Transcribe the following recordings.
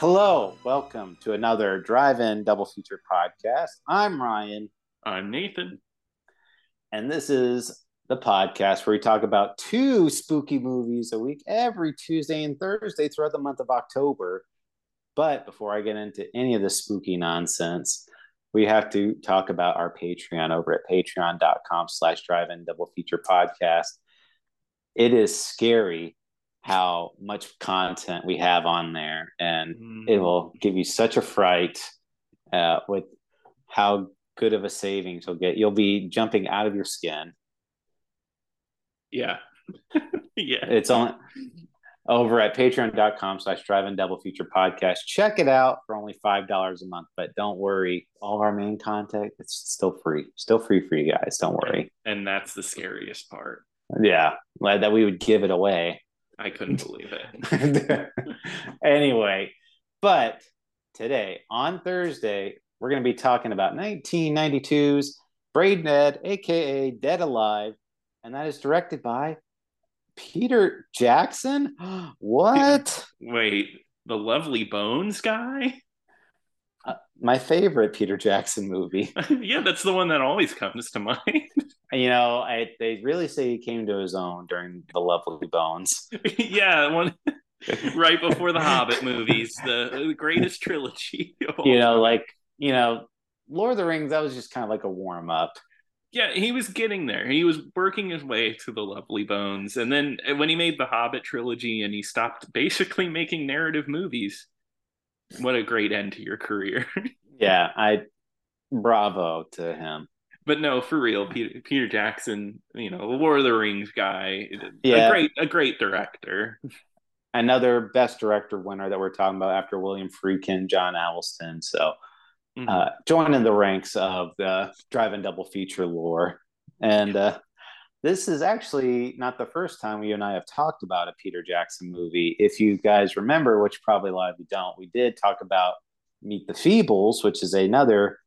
Hello, welcome to another drive-in double feature podcast. I'm Ryan, I'm Nathan. and this is the podcast where we talk about two spooky movies a week every Tuesday and Thursday throughout the month of October. But before I get into any of the spooky nonsense, we have to talk about our Patreon over at patreon.com slash drive-in double feature podcast. It is scary how much content we have on there and it will give you such a fright uh, with how good of a savings you'll get. You'll be jumping out of your skin. Yeah. yeah. It's on over at patreon.com slash drive-in double feature podcast. Check it out for only $5 a month. But don't worry, all of our main content, it's still free. Still free for you guys. Don't worry. And that's the scariest part. Yeah. That we would give it away. I couldn't believe it. anyway, but today on Thursday, we're going to be talking about 1992's Braindead, aka Dead Alive, and that is directed by Peter Jackson. what? Wait, the Lovely Bones guy? My favorite Peter Jackson movie. yeah, that's the one that always comes to mind. you know, I, they really say he came to his own during the Lovely Bones. yeah, one right before the Hobbit movies, the, the greatest trilogy. You know, like you know, Lord of the Rings. That was just kind of like a warm up. Yeah, he was getting there. He was working his way to the Lovely Bones, and then eh, when he made the Hobbit trilogy, and he stopped basically making narrative movies. What a great end to your career. yeah, I bravo to him. But no, for real, Peter, Peter Jackson, you know, Lord of the Rings guy, yeah. a great a great director. Another best director winner that we're talking about after William Friedkin, John Avildsen. So mm-hmm. uh, join in the ranks of the drive-in double feature lore. And uh, this is actually not the first time you and I have talked about a Peter Jackson movie. If you guys remember, which probably a lot of you don't, we did talk about Meet the Feebles, which is another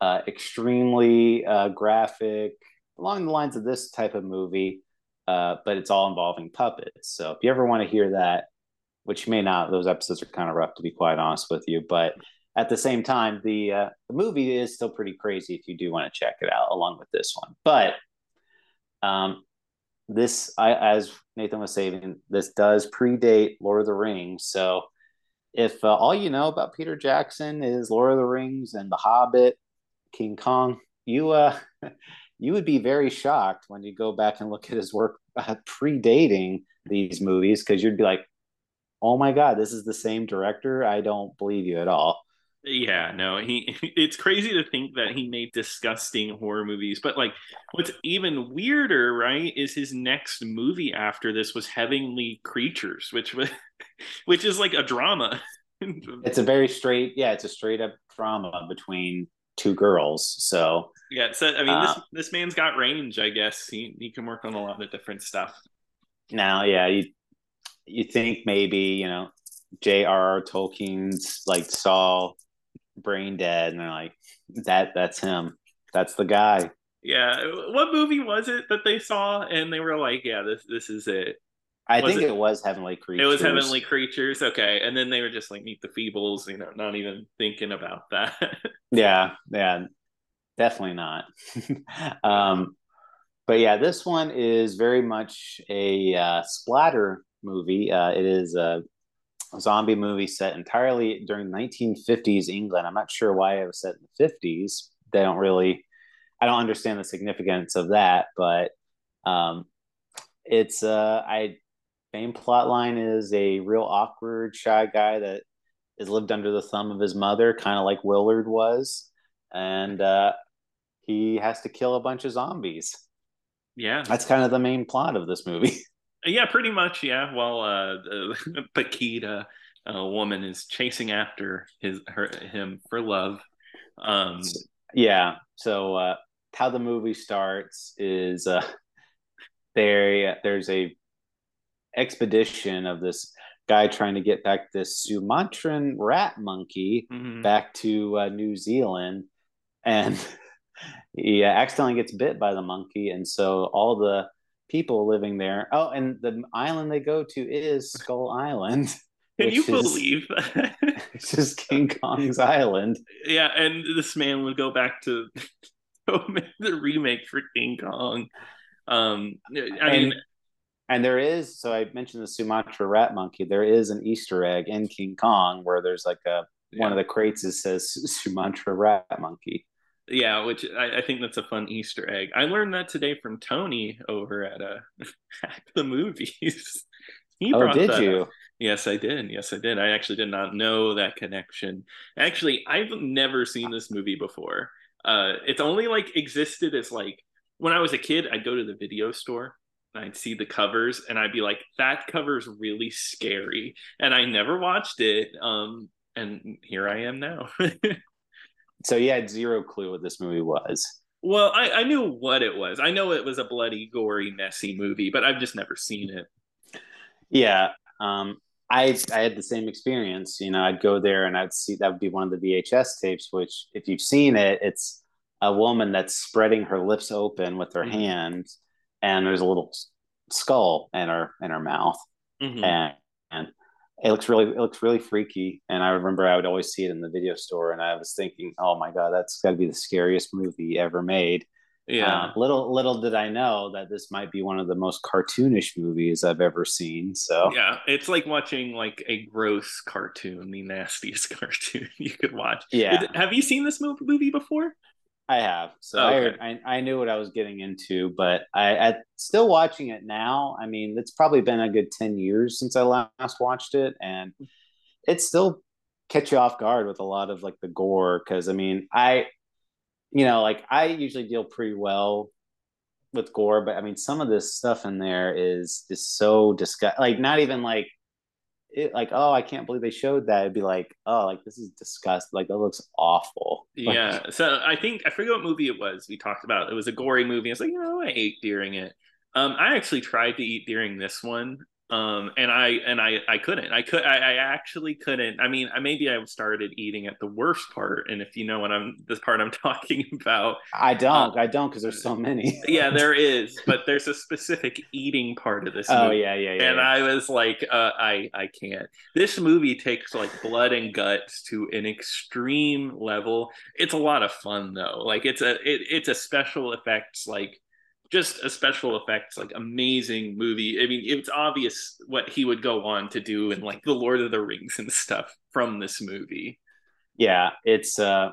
uh, extremely uh, graphic, along the lines of this type of movie, uh, but it's all involving puppets. So if you ever want to hear that, which may not, those episodes are kind of rough to be quite honest with you, but at the same time, the uh, the movie is still pretty crazy if you do want to check it out along with this one. But um, this, I, as Nathan was saying, this does predate Lord of the Rings. So if uh, all you know about Peter Jackson is Lord of the Rings and The Hobbit, King Kong, you uh, you would be very shocked when you go back and look at his work uh, predating these movies because you'd be like, "Oh my God, this is the same director." I don't believe you at all. Yeah, no, he it's crazy to think that he made disgusting horror movies, but like what's even weirder, right, is his next movie after this was Heavenly Creatures, which was which is like a drama. it's a very straight, yeah, it's a straight up drama between two girls. So Yeah, so I mean uh, this this man's got range, I guess. He he can work on a lot of different stuff. Now, yeah, you you think maybe, you know, J.R.R. Tolkien's like saw braindead and they're like that that's him that's the guy yeah what movie was it that they saw and they were like yeah this this is it I was think it, it, was Heavenly Creatures. It was Heavenly Creatures. Okay, and then they were just like Meet the Feebles. You know, not even thinking about that. yeah, yeah, definitely not. um, but yeah, this one is very much a uh, splatter movie. Uh, it is a zombie movie set entirely during 1950s England. I'm not sure why it was set in the 50s. They don't really, I don't understand the significance of that, but um, it's uh, I main plot line is a real awkward, shy guy that is lived under the thumb of his mother, kind of like Willard was, and uh, he has to kill a bunch of zombies. Yeah, that's kind of the main plot of this movie. Yeah, pretty much. Yeah. Well, uh, Paquita, a woman, is chasing after his her him for love. Um, yeah. So uh, how the movie starts is uh, there. There's a expedition of this guy trying to get back this Sumatran rat monkey mm-hmm. back to uh, New Zealand, and he accidentally gets bit by the monkey, and so all the people living there. Oh, and the island they go to is Skull Island. Can you believe that? it's just King Kong's Island. Yeah, and this man would go back to the remake for King Kong. Um, I and, mean, and there is so I mentioned the Sumatra rat monkey. There is an Easter egg in King Kong where there's like a yeah. one of the crates that says Sumatra rat monkey. Yeah, which I, I, think that's a fun Easter egg. I learned that today from Tony over at uh, the movies. He oh, did you? Up. Yes, I did. Yes, I did. I actually did not know that connection. Actually, I've never seen this movie before. Uh, it's only like existed as like when I was a kid, I'd go to the video store and I'd see the covers and I'd be like, that cover's really scary. And I never watched it. Um, and here I am now. so you had zero clue what this movie was. Well, I, I knew what it was. I know it was a bloody, gory, messy movie, but I've just never seen it. Yeah. Um, I I had the same experience. You know, I'd go there and I'd see that would be one of the VHS tapes. Which, if you've seen it, it's a woman that's spreading her lips open with her mm-hmm. hand, and there's a little skull in her in her mouth, mm-hmm. and and it looks really it looks really freaky. And I remember I would always see it in the video store, and I was thinking, oh my god, that's got to be the scariest movie ever made. Yeah. Uh, little little did I know that this might be one of the most cartoonish movies I've ever seen. So yeah, it's like watching like a gross cartoon, the nastiest cartoon you could watch. Yeah. have you seen this movie before? I have. So okay. I, I, I knew what I was getting into, but I, I still watching it now. I mean, it's probably been a good ten years since I last watched it, and it still catch you off guard with a lot of like the gore. Because I mean, I you know, like I usually deal pretty well with gore, but I mean, some of this stuff in there is just so disgust. Like, not even like, it, like, oh, I can't believe they showed that. It'd be like, oh, like this is disgust. Like that looks awful. Yeah. so I think I forget what movie it was we talked about. It was a gory movie. I was like, you know, I ate during it. Um, I actually tried to eat during this one um and i and i i couldn't. I could I, I actually couldn't. I mean I, maybe i started eating at the worst part and if you know what i'm this part i'm talking about. I don't i don't because there's so many. Yeah there is but there's a specific eating part of this oh movie. yeah yeah yeah and yeah. i was like uh, i i can't. This movie takes like blood and guts to an extreme level. It's a lot of fun though. Like it's a it, it's a special effects like just a special effects like amazing movie. I mean it's obvious what he would go on to do in like the lord of the rings and stuff from this movie. Yeah it's uh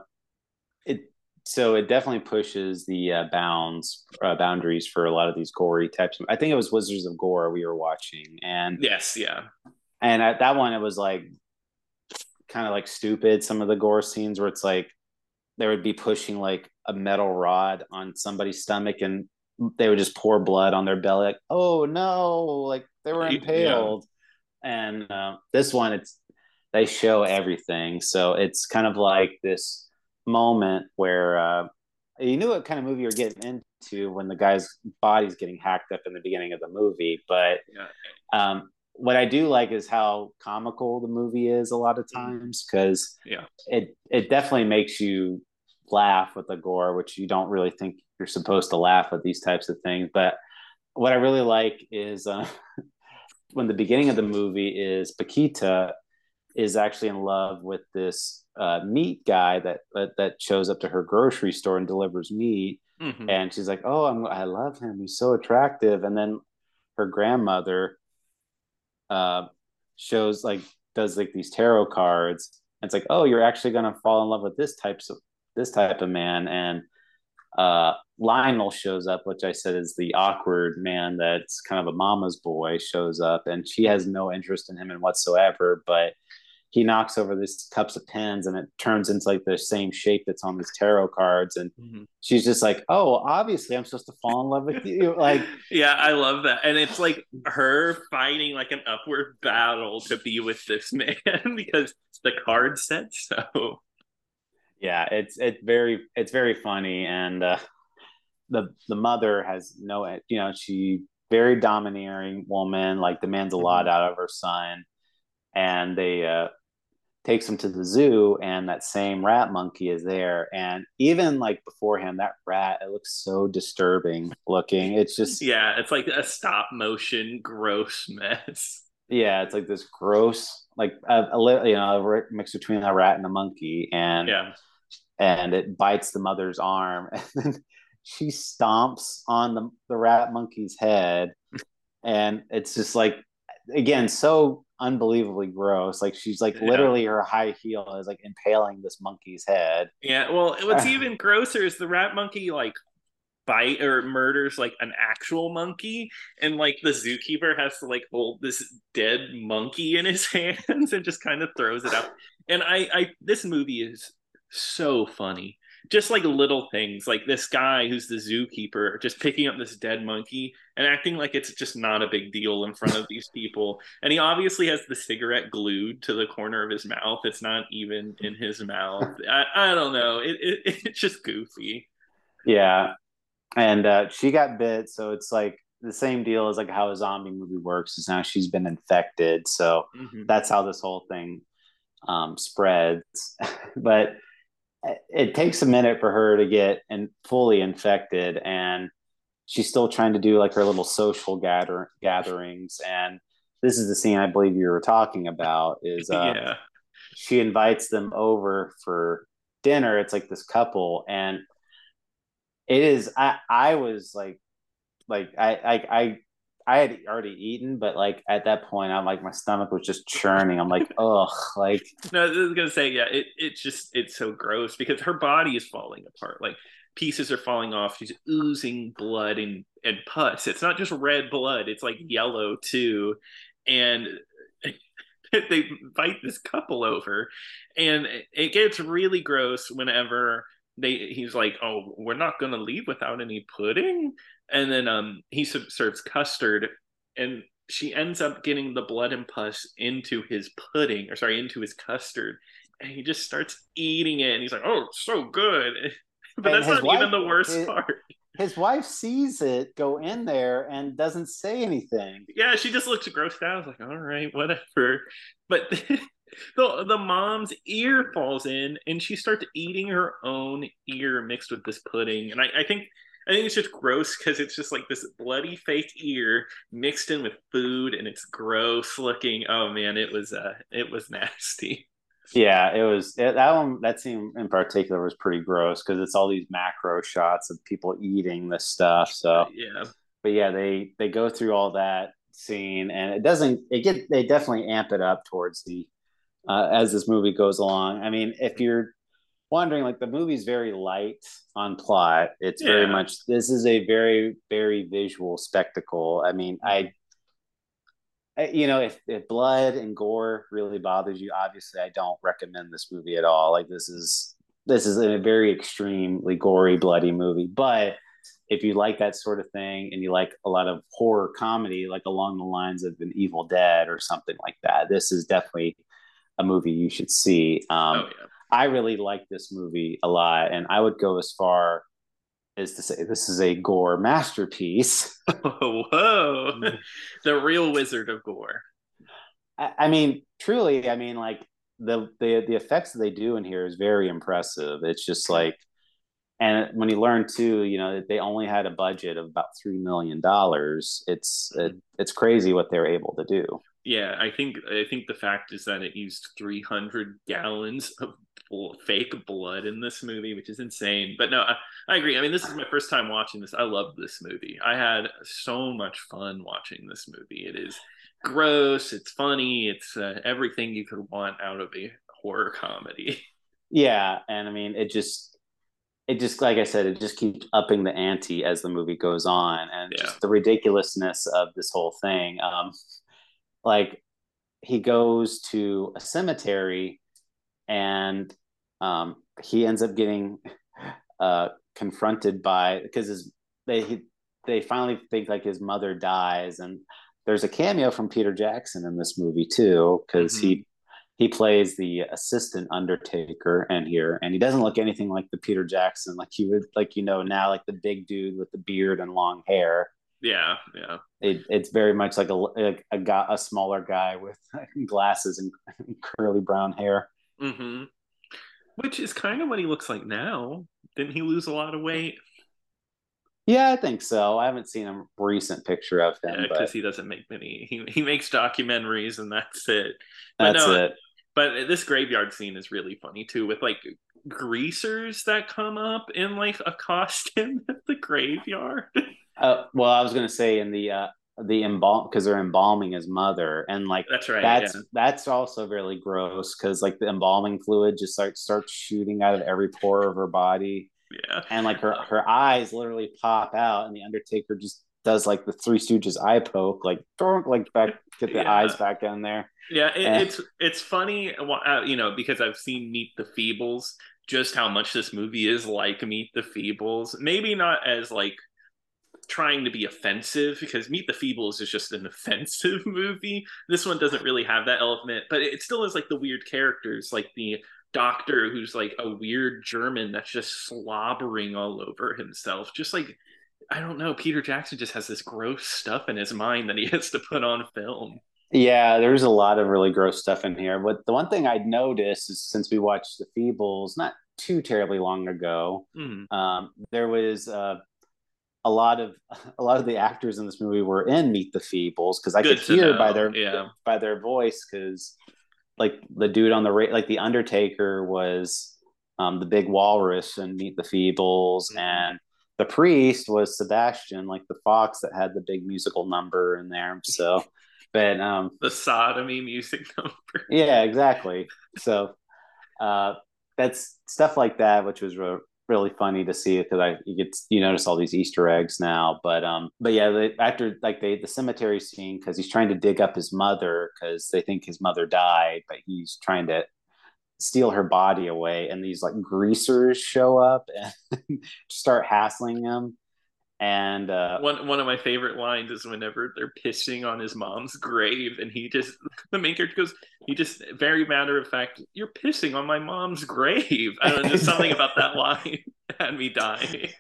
it so it definitely pushes the uh, bounds uh, boundaries for a lot of these gory types i think it was wizards of gore we were watching and yes yeah. and at that one it was like kind of like stupid some of the gore scenes where it's like they would be pushing like a metal rod on somebody's stomach and they would just pour blood on their belly like oh no like they were impaled yeah. and uh, this one it's they show everything so it's kind of like this moment where uh, you knew what kind of movie you're getting into when the guy's body's getting hacked up in the beginning of the movie but um, what I do like is how comical the movie is a lot of mm-hmm. times because yeah, it it definitely makes you laugh with the gore, which you don't really think you're supposed to laugh at these types of things. But what I really like is uh, when the beginning of the movie is Paquita is actually in love with this uh, meat guy that, that, that shows up to her grocery store and delivers meat, mm-hmm. and she's like, "Oh, I'm, I love him. He's so attractive." And then her grandmother uh, shows like does like these tarot cards. And it's like, "Oh, you're actually gonna fall in love with this types of this type of man and uh, Lionel shows up, which I said is the awkward man that's kind of a mama's boy shows up, and she has no interest in him in whatsoever. But he knocks over these cups of pens, and it turns into like the same shape that's on his tarot cards, and mm-hmm. she's just like, "Oh, obviously, I'm supposed to fall in love with you." Like, yeah, I love that, and it's like her fighting like an upward battle to be with this man because the card said so yeah it's it's very it's very funny. And uh, the the mother has no you know she very domineering woman like demands a lot mm-hmm. out of her son. And they uh takes him to the zoo and that same rat monkey is there. And even like beforehand that rat it looks so disturbing looking. It's just yeah it's like a stop motion gross mess. Yeah, it's like this gross, like a, a you know, a mix between a rat and a monkey, and Yeah. And it bites the mother's arm, and then she stomps on the the rat monkey's head, and it's just like again so unbelievably gross. Like she's like Yeah. literally her high heel is like impaling this monkey's head. Yeah. Well, what's even grosser is the rat monkey like bite or murders like an actual monkey, and like the zookeeper has to like hold this dead monkey in his hands and just kind of throws it out. And I, I, this movie is so funny. Just like little things, like this guy who's the zookeeper, just picking up this dead monkey and acting like it's just not a big deal in front of these people. And he obviously has the cigarette glued to the corner of his mouth. It's not even in his mouth. I, I don't know. It, it it's just goofy. Yeah, and uh, she got bit, so it's like the same deal as like how a zombie movie works. Is now she's been infected, so Mhm. that's how this whole thing um, spreads. but it takes a minute for her to get and fully infected, and she's still trying to do like her little social gather gatherings. And this is the scene I believe you were talking about. Is uh, yeah. she invites them over for dinner. It's like this couple, and it is. I I was like, like I I I I had already eaten, but like at that point, I'm like my stomach was just churning. I'm like, ugh, like No, I was gonna say, yeah, it it's just it's so gross because her body is falling apart. Like pieces are falling off. She's oozing blood and and pus. It's not just red blood; it's like yellow too. And they invite this couple over, and it gets really gross whenever they. He's like, "Oh, we're not gonna leave without any pudding," and then um he serves custard, and she ends up getting the blood and pus into his pudding, or sorry, into his custard, and he just starts eating it, and he's like, "Oh, it's so good." But And that's not even the worst his- part. his wife sees it go in there and doesn't say anything. Yeah, she just looks grossed out. I was like, all right, whatever. But the the mom's ear falls in, and she starts eating her own ear mixed with this pudding. And I, I think I think it's just gross because it's just like this bloody fake ear mixed in with food, and it's gross looking. Oh man, it was uh, it was nasty. Yeah, it was it, that one. That scene in particular was pretty gross because it's all these macro shots of people eating this stuff. So, Yeah, but yeah, they they go through all that scene, and it doesn't. It get they definitely amp it up towards the uh, as this movie goes along. I mean, if you're wondering, like the movie's very light on plot. It's very much this is a very very visual spectacle. I mean, I. I- You know, if, if blood and gore really bothers you, obviously I don't recommend this movie at all. Like this is this is a very extremely gory, bloody movie. But if you like that sort of thing and you like a lot of horror comedy, like along the lines of an Evil Dead or something like that, this is definitely a movie you should see. Um, oh yeah. I really like this movie a lot, and I would go as far as to say this is a gore masterpiece. Whoa, the real wizard of gore. I, I mean, truly, I mean, like the the the effects that they do in here is very impressive. It's just like, and when you learn too, you know, that they only had a budget of about three million dollars. It's it, mm-hmm. it's crazy what they're able to do. Yeah, I think I think the fact is that it used 300 gallons of fake blood in this movie, which is insane. But no, I, I agree. I mean, this is my first time watching this. I love this movie. I had so much fun watching this movie. It is gross. It's funny. It's uh, everything you could want out of a horror comedy. Yeah, and I mean, it just it just like I said, it just keeps upping the ante as the movie goes on, and Yeah. just the ridiculousness of this whole thing. Um, like he goes to a cemetery, and um, he ends up getting uh, confronted by because his they he, they finally think like his mother dies, and there's a cameo from Peter Jackson in this movie too because he he plays the assistant undertaker and here and he doesn't look anything like the peter jackson like you would like you know now like the big dude with the beard and long hair. Yeah, yeah. it, it's very much like a like a guy a smaller guy with glasses and curly brown hair. Hmm Which is kind of what he looks like now. Didn't he lose a lot of weight? Yeah, I think so. I haven't seen a recent picture of him because yeah, but... he doesn't make many. He he makes documentaries and that's it. But that's no, it. But this graveyard scene is really funny too, with like greasers that come up in like a costume at the graveyard. Uh, well, I was gonna say in the uh, the embalm because they're embalming his mother, and like that's right. That's yeah. that's also really gross because like the embalming fluid just like starts shooting out of every pore of her body. Yeah, and like her her eyes literally pop out, and the Undertaker just does like the Three Stooges eye poke, like don't like back get the yeah. eyes back in there. Yeah, it, and, it's it's funny, uh, you know, because I've seen Meet the Feebles, just how much this movie is like Meet the Feebles. Maybe not as like trying to be offensive because Meet the Feebles is just an offensive movie. This one doesn't really have that element, but it still has like the weird characters, like the doctor who's like a weird German that's just slobbering all over himself. Just like I don't know, Peter Jackson just has this gross stuff in his mind that he has to put on film. Yeah, there's a lot of really gross stuff in here. But the one thing I'd noticed is since we watched The Feebles not too terribly long ago, mm-hmm. um, there was uh, a lot of a lot of the actors in this movie were in Meet the Feebles because I Good could hear know. by their yeah. by their voice because like the dude on the ra- like the Undertaker was um, the big walrus and Meet the Feebles mm-hmm. and the priest was Sebastian, like the fox that had the big musical number in there. So but um the sodomy music number yeah exactly so uh that's stuff like that which was re- really funny to see it because i you get you notice all these easter eggs now but um but yeah the, after like they the cemetery scene because he's trying to dig up his mother because they think his mother died but he's trying to steal her body away and these like greasers show up and start hassling him and uh, one one of my favorite lines is whenever they're pissing on his mom's grave, and he just the main character goes, he just very matter of fact, you're pissing on my mom's grave. I don't know, just something about that line had me die.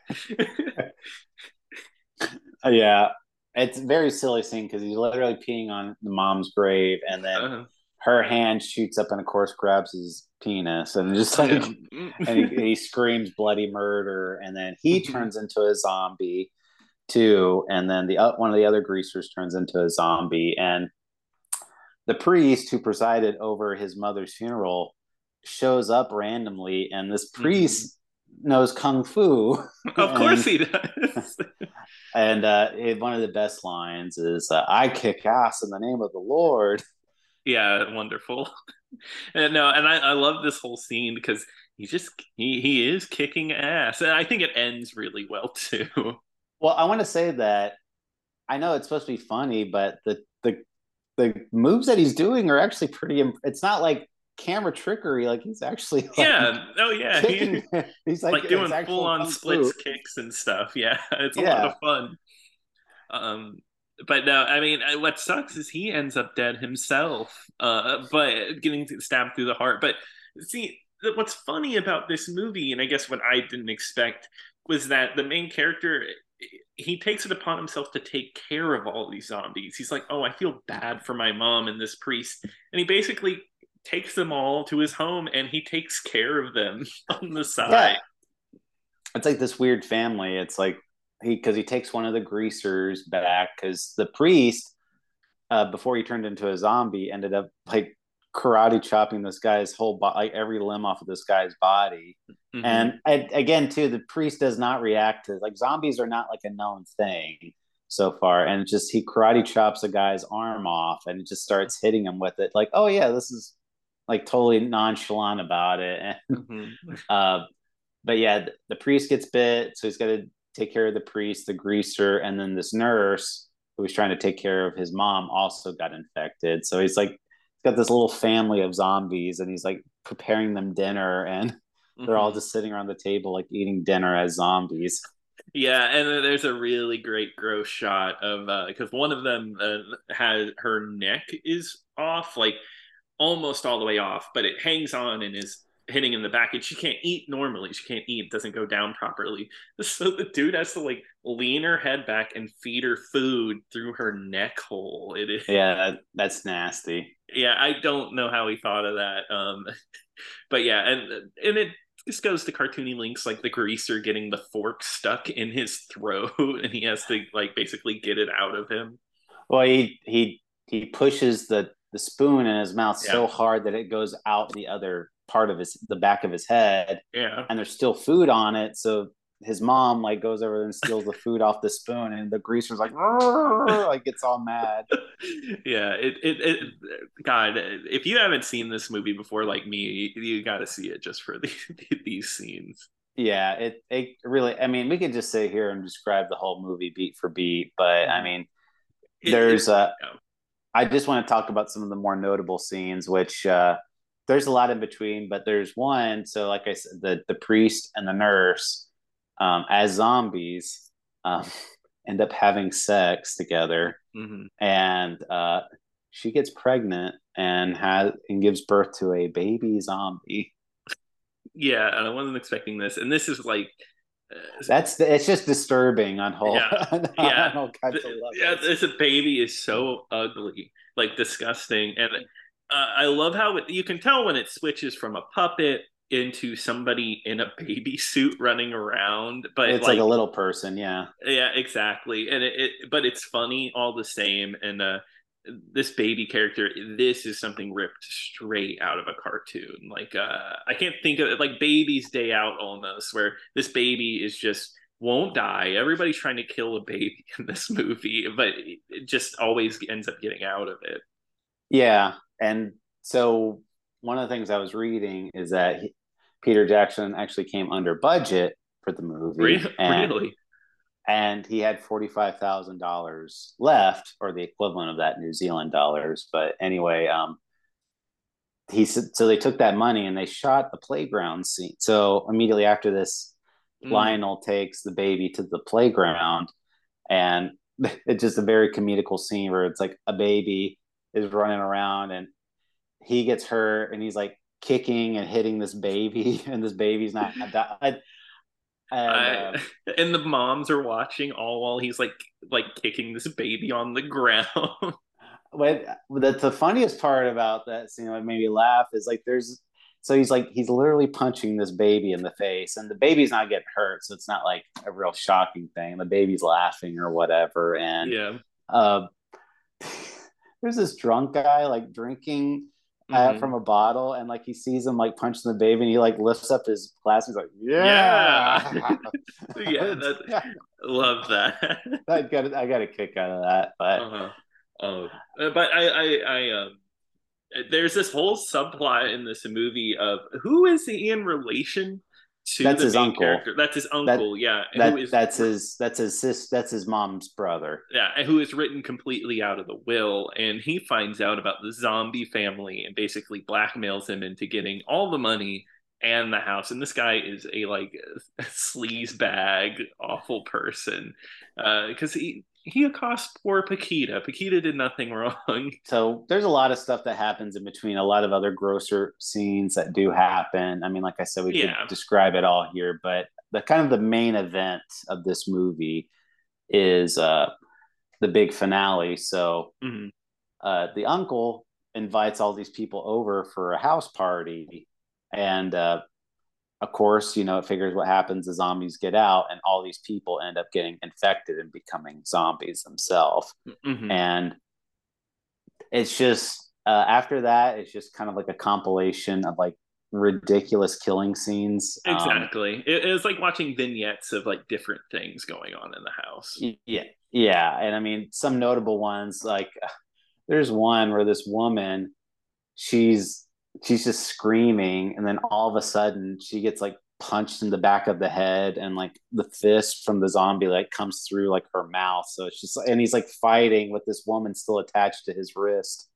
yeah, it's very silly scene because he's literally peeing on the mom's grave, and then. Uh-huh. Her hand shoots up and of course grabs his penis and just like and he, he, screams bloody murder. And then he mm-hmm. turns into a zombie too. And then the uh, one of the other greasers turns into a zombie. And the priest who presided over his mother's funeral shows up randomly. And this mm-hmm. priest mm-hmm. knows kung fu. Of and, course he does. and uh, it, one of the best lines is uh, i kick ass in the name of the lord yeah wonderful. And no and I, I love this whole scene because he just he, he is kicking ass and i think it ends really well too. Well i want to say that i know it's supposed to be funny but the the the moves that he's doing are actually pretty imp- it's not like camera trickery like he's actually like, yeah oh yeah kicking, he, he's like, like doing full on splits kicks and stuff. Yeah it's a yeah. lot of fun. Um but no, I mean, uh, what sucks is he ends up dead himself, uh, but getting stabbed through the heart. But see, what's funny about this movie, and I guess what I didn't expect, was that the main character he takes it upon himself to take care of all these zombies. He's like, "Oh, I feel bad for my mom and this priest," and he basically takes them all to his home and he takes care of them on the side. Yeah. It's like this weird family. It's like he because he takes one of the greasers back because the priest uh, before he turned into a zombie ended up like karate chopping this guy's whole body like every limb off of this guy's body mm-hmm. and I, again too the priest does not react to like zombies are not like a known thing so far and just he karate chops a guy's arm off and just starts hitting him with it like oh yeah this is like totally nonchalant about it mm-hmm. uh, but yeah the, the priest gets bit so he's got to take care of the priest, the greaser, and then this nurse who was trying to take care of his mom also got infected. So he's like, he's got this little family of zombies, and he's like preparing them dinner, and mm-hmm. they're all mm-hmm. just sitting around the table like eating dinner as zombies. Yeah, and there's a really great gross shot of uh because uh, one of them uh, has her neck is off, like almost all the way off, but it hangs on and is hitting in the back and she can't eat normally she can't eat doesn't go down properly so the dude has to like lean her head back and feed her food through her neck hole it is yeah that, that's nasty yeah i don't know how he thought of that um but yeah and and it this goes to cartoony links like the greaser getting the fork stuck in his throat and he has to like basically get it out of him. Well, he he he pushes the the spoon in his mouth yeah. so hard that it goes out the other part of his the back of his head. Yeah. And there's still food on it, so his mom like goes over and steals the food off the spoon and the greaser's like like gets all mad yeah it, it, it god if you haven't seen this movie before like me you, you got to see it just for the, these scenes yeah it it really i mean we could just sit here and describe the whole movie beat for beat but i mm-hmm. mean there's a i just want to talk about some of the more notable scenes which uh there's a lot in between but there's one so like i said the the priest and the nurse um, as zombies um, end up having sex together mm-hmm. and uh, she gets pregnant and has and gives birth to a baby zombie yeah and i wasn't expecting this and this is like uh, that's it's just disturbing on whole yeah, on, yeah. On yeah this baby is so ugly like disgusting and uh, i love how it, you can tell when it switches from a puppet into somebody in a baby suit running around but it's like, like a little person yeah. Yeah exactly. And it, it, but it's funny all the same and uh this baby character this is something ripped straight out of a cartoon. Like uh i can't think of it like baby's day out almost where this baby is just won't die. Everybody's trying to kill a baby in this movie but it just always ends up getting out of it. Yeah and so one of the things I was reading is that he, Peter Jackson actually came under budget for the movie. Really? And, really? and he had $45,000 left, or the equivalent of that New Zealand dollars. But anyway, um, he said, so they took that money and they shot the playground scene. So immediately after this, mm. Lionel takes the baby to the playground and it's just a very comical scene where it's like a baby is running around and he gets hurt and he's like kicking and hitting this baby, and this baby's not And, uh, and the moms are watching all while he's like like kicking this baby on the ground. but the, the funniest part about that scene that made me laugh is like there's so he's like he's literally punching this baby in the face and the baby's not getting hurt so it's not like a real shocking thing. The baby's laughing or whatever and yeah. uh, there's this drunk guy like drinking uh, mm-hmm. from a bottle and like he sees him like punching the baby and he like lifts up his glass and he's like yeah yeah, yeah that, love that I got I got a kick out of that but uh-huh. oh but I I I um there's this whole subplot in this movie of who is he in relation to that's his uncle. Character. That's his uncle. That, yeah, that, is, that's his that's his sis that's his mom's brother. Yeah, who is written completely out of the will, and he finds out about the zombie family and basically blackmails him into getting all the money and the house. And this guy is a like a sleaze bag, awful person because uh, he he accosts poor Paquita. Paquita did nothing wrong. So there's a lot of stuff that happens in between, a lot of other grosser scenes that do happen. I mean, like I said, we yeah. could describe it all here, but the kind of the main event of this movie is uh, the big finale. So mm-hmm. uh, the uncle invites all these people over for a house party, and uh, of course, you know, it figures what happens the zombies get out, and all these people end up getting infected and becoming zombies themselves. Mm-hmm. And it's just uh, after that, it's just kind of like a compilation of like ridiculous killing scenes. Um, exactly. Um, it, it was like watching vignettes of like different things going on in the house. Yeah. Yeah. And I mean, some notable ones like there's one where this woman, she's she's just screaming and then all of a sudden she gets like punched in the back of the head and like the fist from the zombie like comes through like her mouth so it's just and he's like fighting with this woman still attached to his wrist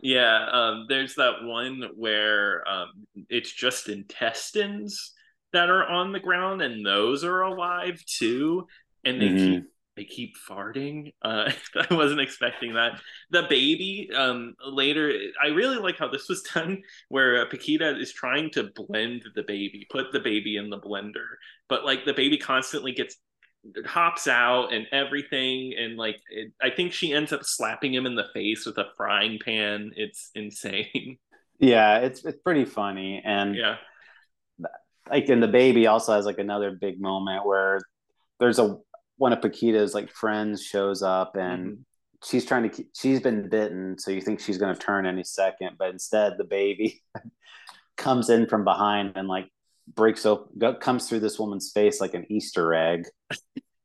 yeah um there's that one where um it's just intestines that are on the ground and those are alive too and they mm-hmm. keep they keep farting. Uh, I wasn't expecting that. The baby um, later, I really like how this was done, where uh, Paquita is trying to blend the baby, put the baby in the blender, but like the baby constantly gets hops out and everything, and like it, I think she ends up slapping him in the face with a frying pan. It's insane. Yeah, it's it's pretty funny, and yeah. like and the baby also has like another big moment where there's a one of Paquita's like friends shows up and mm-hmm. she's trying to keep, she's been bitten so you think she's going to turn any second but instead the baby comes in from behind and like breaks open comes through this woman's face like an easter egg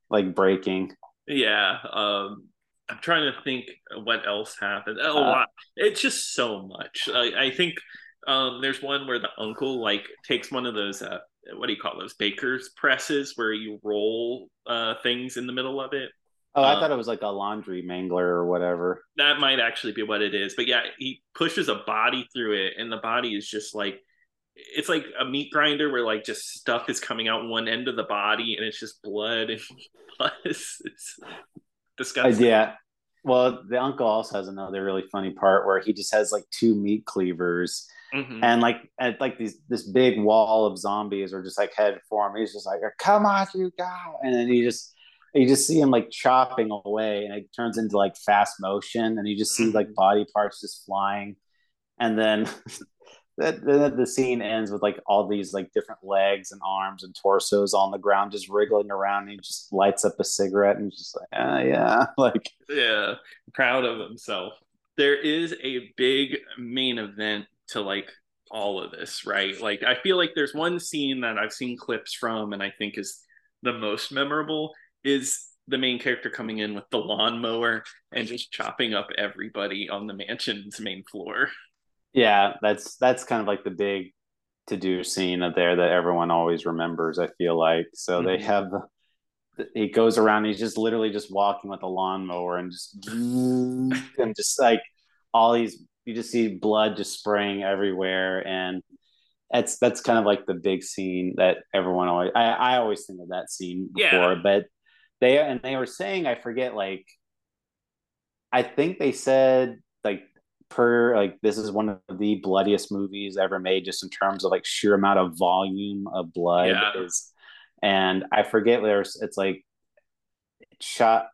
like breaking. Yeah um i'm trying to think what else happened. A uh, it's just so much. I, I think um there's one where the uncle like takes one of those uh what do you call those baker's presses where you roll uh things in the middle of it Oh, I um, thought it was like a laundry mangler or whatever. That might actually be what it is. But yeah, he pushes a body through it, and the body is just like it's like a meat grinder where like just stuff is coming out one end of the body and it's just blood and pus. It's disgusting. Yeah. Well, the uncle also has another really funny part where he just has like two meat cleavers. Mm-hmm. And like, and like these, this big wall of zombies are just like head for him. He's just like, "Come on, you go!" And then you just, you just see him like chopping away, and it turns into like fast motion, and you just see mm-hmm. like body parts just flying. And then that, that the scene ends with like all these like different legs and arms and torsos on the ground just wriggling around and he just lights up a cigarette and just like ah, yeah like yeah proud of himself there is a big main event to like all of this right like i feel like there's one scene that i've seen clips from and i think is the most memorable is the main character coming in with the lawnmower and just chopping up everybody on the mansion's main floor yeah, that's that's kind of like the big to do scene there that everyone always remembers. I feel like so mm-hmm. they have he goes around. He's just literally just walking with a lawnmower and just and just like all these you just see blood just spraying everywhere and that's that's kind of like the big scene that everyone always I, I always think of that scene before, yeah. but they and they were saying I forget like I think they said like per like this is one of the bloodiest movies ever made just in terms of like sheer amount of volume of blood yeah. is and i forget there's it's like it shot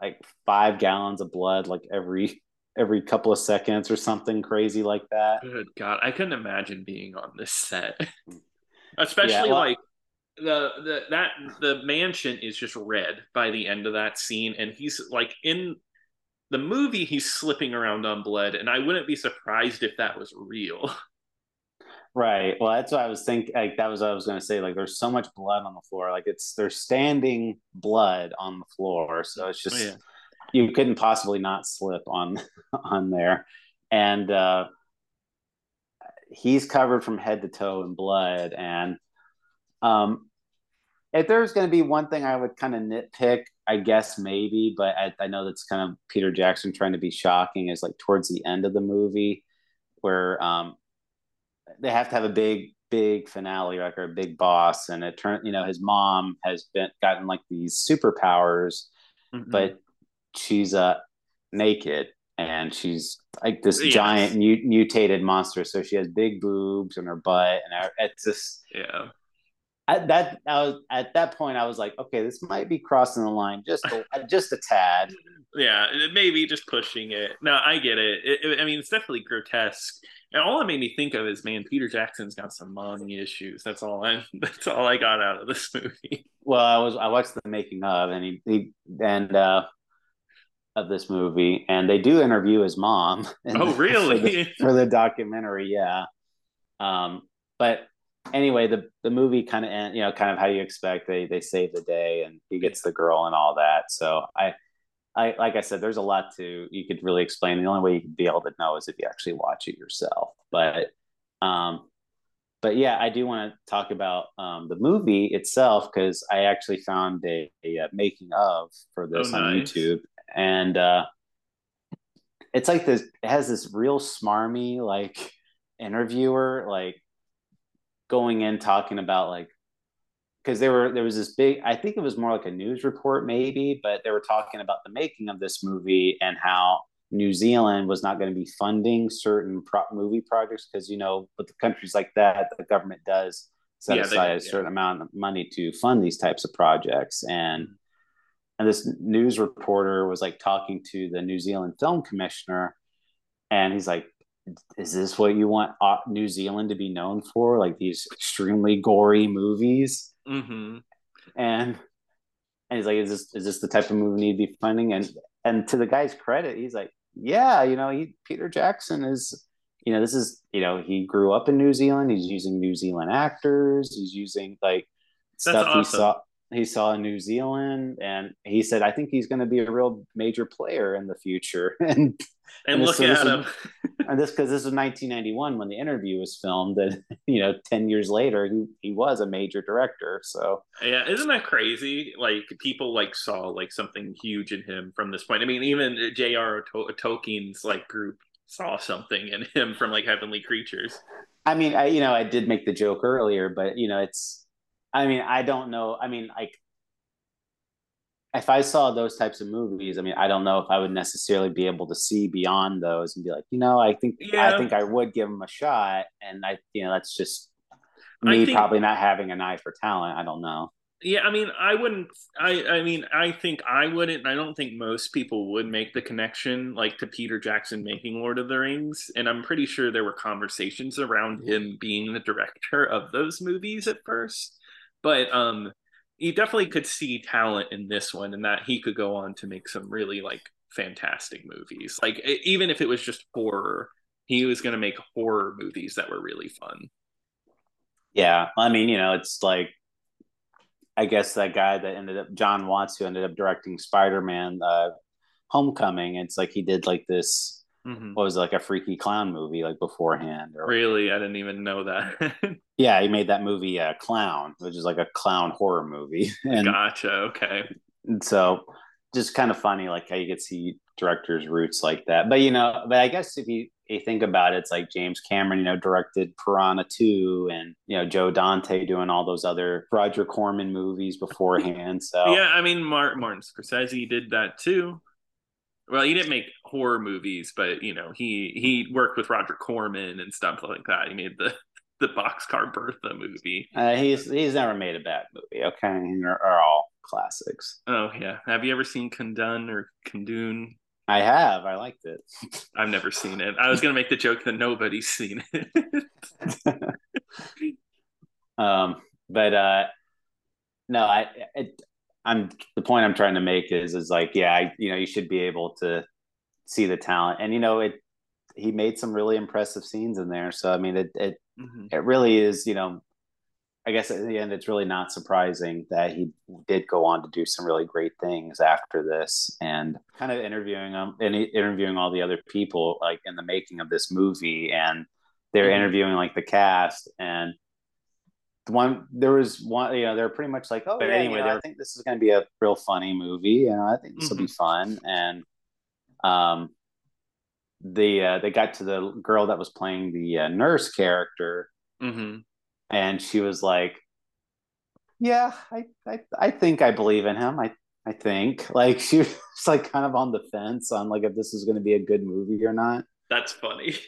like five gallons of blood like every every couple of seconds or something crazy like that. Good god i couldn't imagine being on this set. Especially yeah, well, like the the that the mansion is just red by the end of that scene and he's like in the movie he's slipping around on blood and i wouldn't be surprised if that was real. Right well that's what i was thinking like that was what i was going to say like there's so much blood on the floor like it's there's standing blood on the floor so it's oh, just oh, yeah. You couldn't possibly not slip on on there and uh he's covered from head to toe in blood and um if there's going to be one thing I would kind of nitpick, I guess maybe, but I, I, know that's kind of Peter Jackson trying to be shocking is like towards the end of the movie where um, they have to have a big, big finale, like or a big boss. And it turned, you know, his mom has been gotten like these superpowers, mm-hmm. but she's uh, naked and she's like this yes. giant mutated monster. So she has big boobs in her butt and it's just, yeah at that I was at that point I was like, okay, this might be crossing the line just a, just a tad. Yeah, maybe just pushing it. No, I get it. It, it. I mean, it's definitely grotesque. And all it made me think of is, man, Peter Jackson's got some mommy issues. That's all I. That's all I got out of this movie. Well, I was I watched the making of, and he, he and uh, of this movie, and they do interview his mom. oh, the, really? For the, for the documentary, yeah. Um, but anyway, the the movie kind of end, you know, kind of how you expect. They they save the day, and he gets the girl and all that. So I, I like I said, there's a lot to you could really explain. The only way you could be able to know is if you actually watch it yourself. But, um, but yeah, I do want to talk about um, the movie itself because I actually found a, a, making of for this oh, on YouTube, and uh, it's like this. It has this real smarmy like interviewer like going in talking about like because there were there was this big i think it was more like a news report maybe but they were talking about the making of this movie and how new zealand was not going to be funding certain pro- movie projects because you know with the countries like that the government does set yeah, aside they, a certain yeah. amount of money to fund these types of projects and and this news reporter was like talking to the new zealand film commissioner and he's like is this what you want uh, New Zealand to be known for? Like these extremely gory movies? Mm-hmm. And and he's like, is this is this the type of movie you'd be funding? And and to the guy's credit, he's like, yeah, you know, he Peter Jackson is, you know, this is, you know, he grew up in New Zealand. He's using New Zealand actors. He's using like That's stuff awesome. he saw he saw in New Zealand, and he said, I think he's going to be a real major player in the future. and And, And look this at him. and this because this was 1991 when the interview was filmed, and you know, 10 years later, he he was a major director. So Yeah, isn't that crazy? Like people like saw like something huge in him from this point. I mean, even J.R. To- Tolkien's like group saw something in him from like Heavenly Creatures. I mean, I you know, I did make the joke earlier, but you know, it's I mean, I don't know. I mean, like if I saw those types of movies, I mean, I don't know if I would necessarily be able to see beyond those and be like, you know, I think Yeah. I think I would give them a shot, and I you know, that's just me think- probably not having an eye for talent. I don't know. Yeah, I mean, I wouldn't. I, I mean, I think I wouldn't. I don't think most people would make the connection like to Peter Jackson making Lord of the Rings, and I'm pretty sure there were conversations around him being the director of those movies at first. But um, you definitely could see talent in this one, and that he could go on to make some really like fantastic movies. Like even if it was just horror, he was going to make horror movies that were really fun. Yeah, I mean, you know, it's like I guess that guy that ended up Jon Watts who ended up directing Spider Man, uh, Homecoming. It's like he did like this. Mhm. What was it, like a freaky clown movie like beforehand? Or Really, I didn't even know that. yeah, he made that movie uh, Clown, which is like a clown horror movie, and, gotcha. Okay. so just kind of funny like how you could see directors' roots like that. But you know, but I guess if you you think about it, it's like James Cameron, you know, directed Piranha 2 and you know, Joe Dante doing all those other Roger Corman movies beforehand. So Yeah, I mean, Mar- Martin Scorsese did that too. Well, he didn't make horror movies, but you know, he he worked with Roger Corman and stuff like that. He made the the Boxcar Bertha movie. uh, he's he's never made a bad movie, okay? They're, are all classics. Oh yeah, have you ever seen Kundun or Kundun? I have. I liked it. I've never seen it. I was gonna make the joke that nobody's seen it. Um, but uh, no, I it, I'm the point I'm trying to make is is like yeah, I you know you should be able to see the talent, and you know it. He made some really impressive scenes in there, so I mean it it Mhm. it really is you know. I guess at the end, it's really not surprising that he did go on to do some really great things after this, and kind of interviewing him and interviewing all the other people like in the making of this movie, and they're Mhm. interviewing like the cast, and the one there was one you know they're pretty much like oh But yeah, anyway, you know, I think this is going to be a real funny movie and I think this will be fun and um the uh, they got to the girl that was playing the uh, nurse character Mhm. and she was like yeah I, I I think I believe in him I I think like she was like kind of on the fence on like if this is going to be a good movie or not That's funny.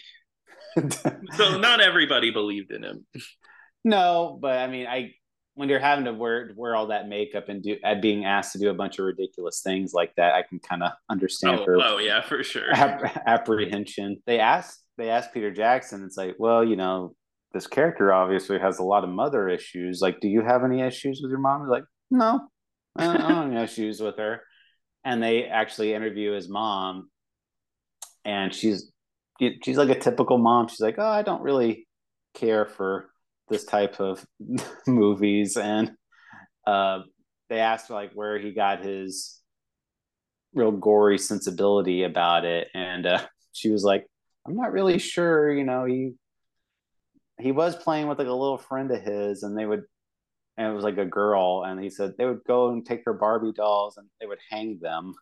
So not everybody believed in him. No, but I mean, I when you're having to wear wear all that makeup and do and being asked to do a bunch of ridiculous things like that, I can kind of understand Oh, her oh yeah, for sure. ap- apprehension. They asked they asked Peter Jackson. It's like, well, you know, this character obviously has a lot of mother issues. Like, do you have any issues with your mom? He's like, no, I don't, I don't have any issues with her. And they actually interview his mom, and she's she's like a typical mom. She's like, oh, I don't really care for this type of movies, and uh, they asked like where he got his real gory sensibility about it, and uh, she was like, I'm not really sure. You know, he he was playing with like a little friend of his, and they would. And it was like a girl, and he said they would go and take her Barbie dolls and they would hang them,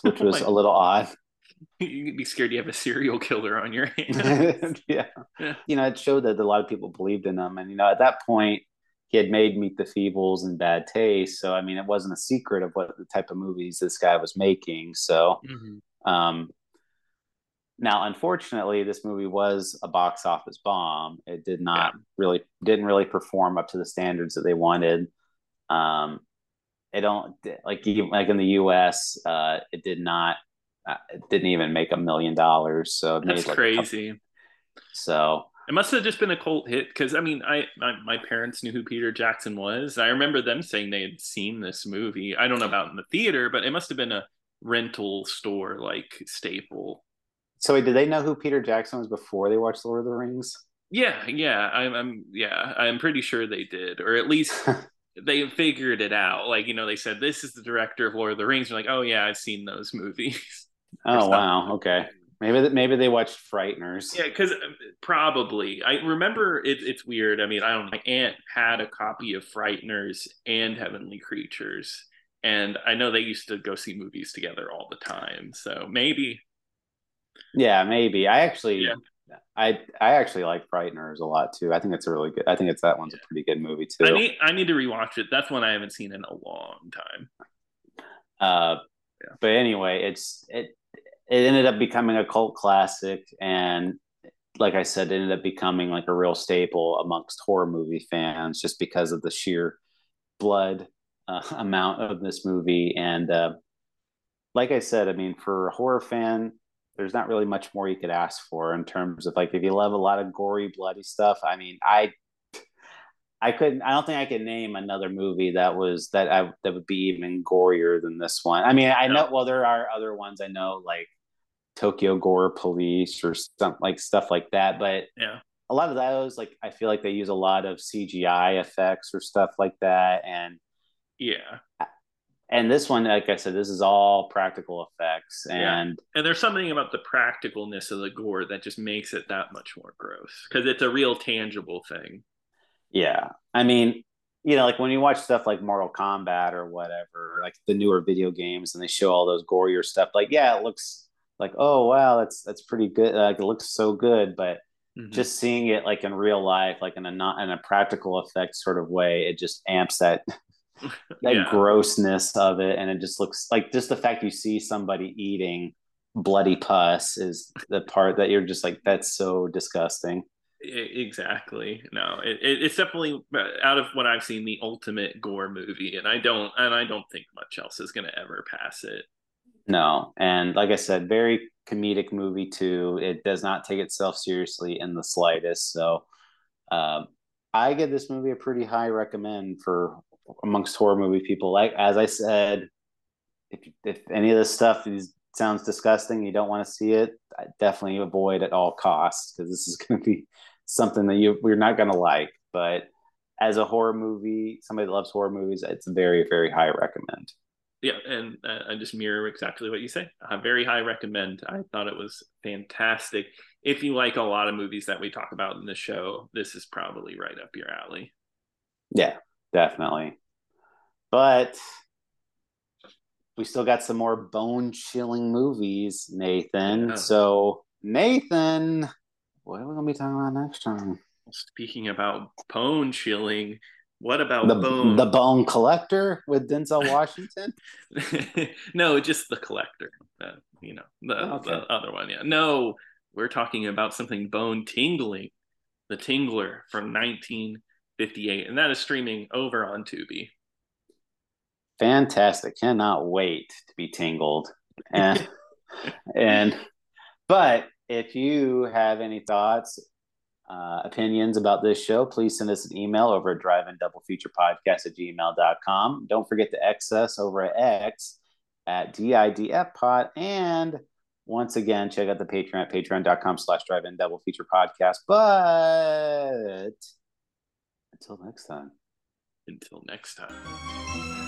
which Oh was my- a little odd. You'd be scared you have a serial killer on your hands. yeah. Yeah. You know, it showed that a lot of people believed in him. And, you know, at that point, he had made Meet the Feebles and Bad Taste. So, I mean, it wasn't a secret of what the type of movies this guy was making. So, Mhm. um, now, unfortunately, this movie was a box office bomb. It did not really, didn't really perform up to the standards that they wanted. Um, it don't like like in the U.S. Uh, it did not. Uh, it didn't even make a million dollars. So it That's like crazy. So it must have just been a cult hit because I mean, I my, my, parents knew who Peter Jackson was. I remember them saying they had seen this movie. I don't know about in the theater, but it must have been a rental store like staple. So wait, did they know who Peter Jackson was before they watched Lord of the Rings? Yeah, yeah, I'm, I'm yeah, I'm pretty sure they did, or at least they figured it out. Like you know, they said this is the director of Lord of the Rings. You're like, oh yeah, I've seen those movies. oh wow, okay. Maybe maybe they watched Frighteners. Yeah, because uh, probably I remember it, it's weird. I mean, I don't. My aunt had a copy of Frighteners and Heavenly Creatures, and I know they used to go see movies together all the time. So maybe. Yeah, maybe. I actually, yeah. I I actually like Frighteners a lot too. I think it's a really good. I think it's that one's yeah. a pretty good movie too. I need I need to rewatch it. That's one I haven't seen in a long time. Uh, yeah. but anyway, it's it it ended up becoming a cult classic and like I said, it ended up becoming like a real staple amongst horror movie fans just because of the sheer blood uh, amount of this movie. And uh, like I said, I mean, for a horror fan, there's not really much more you could ask for in terms of like if you love a lot of gory, bloody stuff. I mean, I I couldn't. I don't think I could name another movie that was that I that would be even gorier than this one. I mean, I know. Well, there are other ones I know, like Tokyo Gore Police or something like stuff like that. But yeah, a lot of those, like I feel like they use a lot of CGI effects or stuff like that. And yeah. And this one, like I said, this is all practical effects, and yeah. and there's something about the practicalness of the gore that just makes it that much more gross because it's a real tangible thing. Yeah, I mean, you know, like when you watch stuff like Mortal Kombat or whatever, like the newer video games, and they show all those gorier stuff, like yeah, it looks like oh wow that's that's pretty good like it looks so good but mm-hmm. just seeing it like in real life like in a not in a practical effect sort of way it just amps that that yeah. grossness of it and it just looks like just the fact you see somebody eating bloody pus is the part that you're just like that's so disgusting exactly no it, it's definitely uh, out of what i've seen the ultimate gore movie and i don't and i don't think much else is going to ever pass it no, and like I said, very comedic movie too. It does not take itself seriously in the slightest. So, um, I give this movie a pretty high recommend for amongst horror movie people. Like as I said, if if any of this stuff is sounds disgusting, you don't want to see it, definitely avoid at all costs because this is going to be something that you we're not going to like. But as a horror movie, somebody that loves horror movies, it's a very very high recommend yeah, and uh, I just mirror exactly what you say. I very high recommend. I thought it was fantastic. If you like a lot of movies that we talk about in the show, this is probably right up your alley. Yeah, definitely. But we still got some more bone chilling movies, Nathan. Yeah. So, Nathan, what are we going to be talking about next time? Speaking about bone chilling, what about the Bone? The Bone Collector with Denzel Washington? no, just the Collector. Uh, you know, the, okay. the other one. Yeah. No, we're talking about something bone tingling. The Tingler from 1958, and that is streaming over on Tubi. Fantastic! Cannot wait to be tingled. And and but if you have any thoughts uh, opinions about this show, please send us an email over at drive in double feature podcast at gmail.com. Don't forget to X over at X at DIDF pod. And once again, check out the Patreon at patreon.com slash drive in double feature podcast. But until next time. Until next time.